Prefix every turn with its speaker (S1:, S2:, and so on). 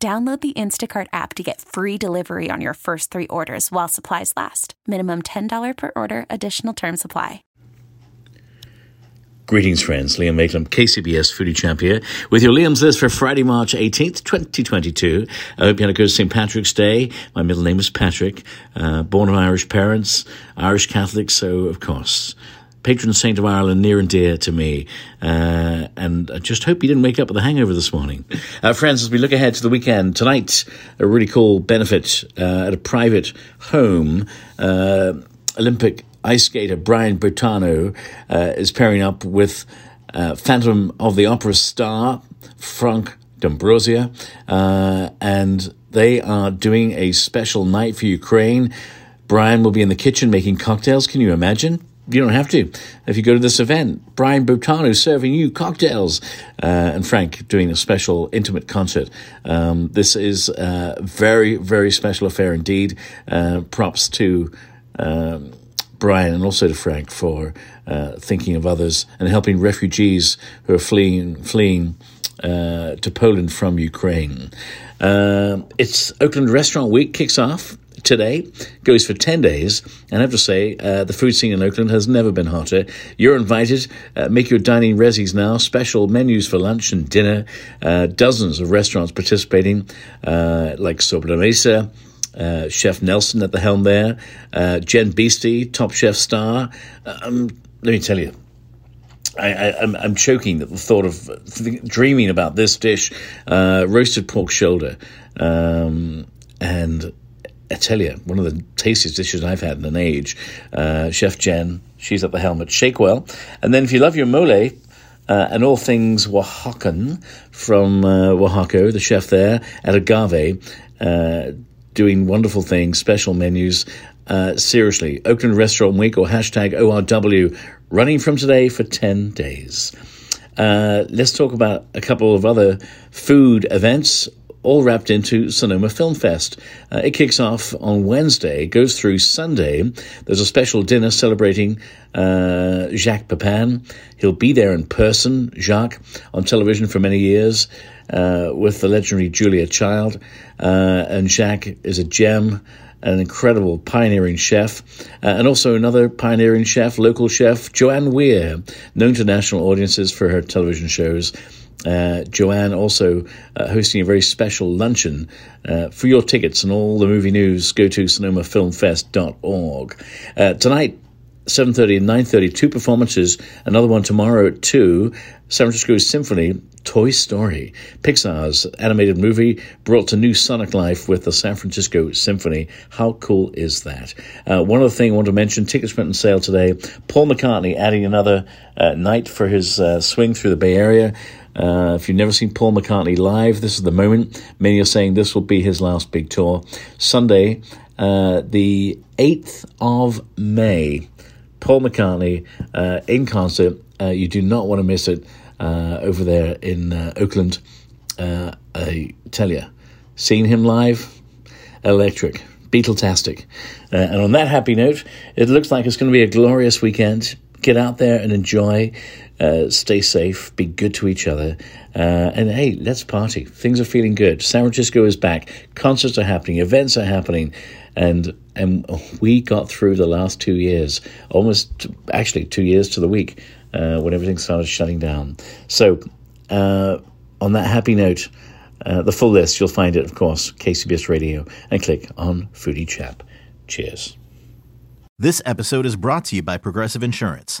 S1: Download the Instacart app to get free delivery on your first three orders while supplies last. Minimum $10 per order, additional term supply.
S2: Greetings, friends. Liam Mayclem, KCBS Foodie Chap here, with your Liam's List for Friday, March 18th, 2022. I hope you had a good St. Patrick's Day. My middle name is Patrick, uh, born of Irish parents, Irish Catholic, so of course patron saint of Ireland, near and dear to me. Uh, and I just hope you didn't wake up with a hangover this morning. Uh, friends, as we look ahead to the weekend, tonight, a really cool benefit uh, at a private home. Uh, Olympic ice skater Brian Boitano uh, is pairing up with uh, Phantom of the Opera star Frank D'Ambrosio, and they are doing a special night for Ukraine. Brian will be in the kitchen making cocktails. Can you imagine? You don't have to. If you go to this event, Brian Boitano serving you cocktails, uh, and Frank doing a special intimate concert. Um, this is a very, very special affair indeed. Uh, props to um, Brian and also to Frank for uh, thinking of others and helping refugees who are fleeing, fleeing uh, to Poland from Ukraine. Uh, it's Oakland Restaurant Week kicks off today, goes for 10 days. And I have to say, uh, the food scene in Oakland has never been hotter. You're invited. Uh, make your dining resis now. Special menus for lunch and dinner. Uh, dozens of restaurants participating, uh, like Sobre Mesa. Uh, chef Nelson at the helm there, uh, Jen Biesty, top chef star. Um, let me tell you, I, am choking at the thought of th- dreaming about this dish, uh, roasted pork shoulder, um, and I tell you, one of the tastiest dishes I've had in an age. Uh, Chef Jen, she's at the helm at Shakewell. And then if you love your mole, uh, and all things Oaxacan from uh, Oaxaca, the chef there at Agave, uh, doing wonderful things, special menus. Uh, seriously, Oakland Restaurant Week or hashtag ORW running from today for 10 days. Uh, let's talk about a couple of other food events all wrapped into Sonoma Film Fest. Uh, it kicks off on Wednesday, goes through Sunday. There's a special dinner celebrating uh, Jacques Pepin. He'll be there in person, Jacques, on television for many years uh, with the legendary Julia Child. Uh, and Jacques is a gem an incredible pioneering chef, uh, and also another pioneering chef, local chef, Joanne Weir, known to national audiences for her television shows. Uh, Joanne also uh, hosting a very special luncheon. Uh, for your tickets and all the movie news, go to sonomafilmfest.org. Uh, tonight, 7.30 and 9.30, two performances. Another one tomorrow at 2, San Francisco Symphony, Toy Story. Pixar's animated movie brought to new sonic life with the San Francisco Symphony. How cool is that? Uh, one other thing I want to mention, tickets went on sale today. Paul McCartney adding another uh, night for his uh, swing through the Bay Area. Uh, if you've never seen Paul McCartney live, this is the moment. Many are saying this will be his last big tour. Sunday, uh, the 8th of May, Paul McCartney uh, in concert. Uh, you do not want to miss it uh, over there in uh, Oakland. I tell you, seeing him live, electric. Beatletastic. and on that happy note, it looks like it's going to be a glorious weekend. Get out there and enjoy. Uh, stay safe, be good to each other, uh, and hey, let's party. Things are feeling good. San Francisco is back. Concerts are happening. Events are happening, and and we got through the last two years, almost actually two years to the week, uh, when everything started shutting down. So, uh, on that happy note. Uh, the full list, you'll find it, of course, KCBS Radio, and click on Foodie Chap. Cheers.
S3: This episode is brought to you by Progressive Insurance.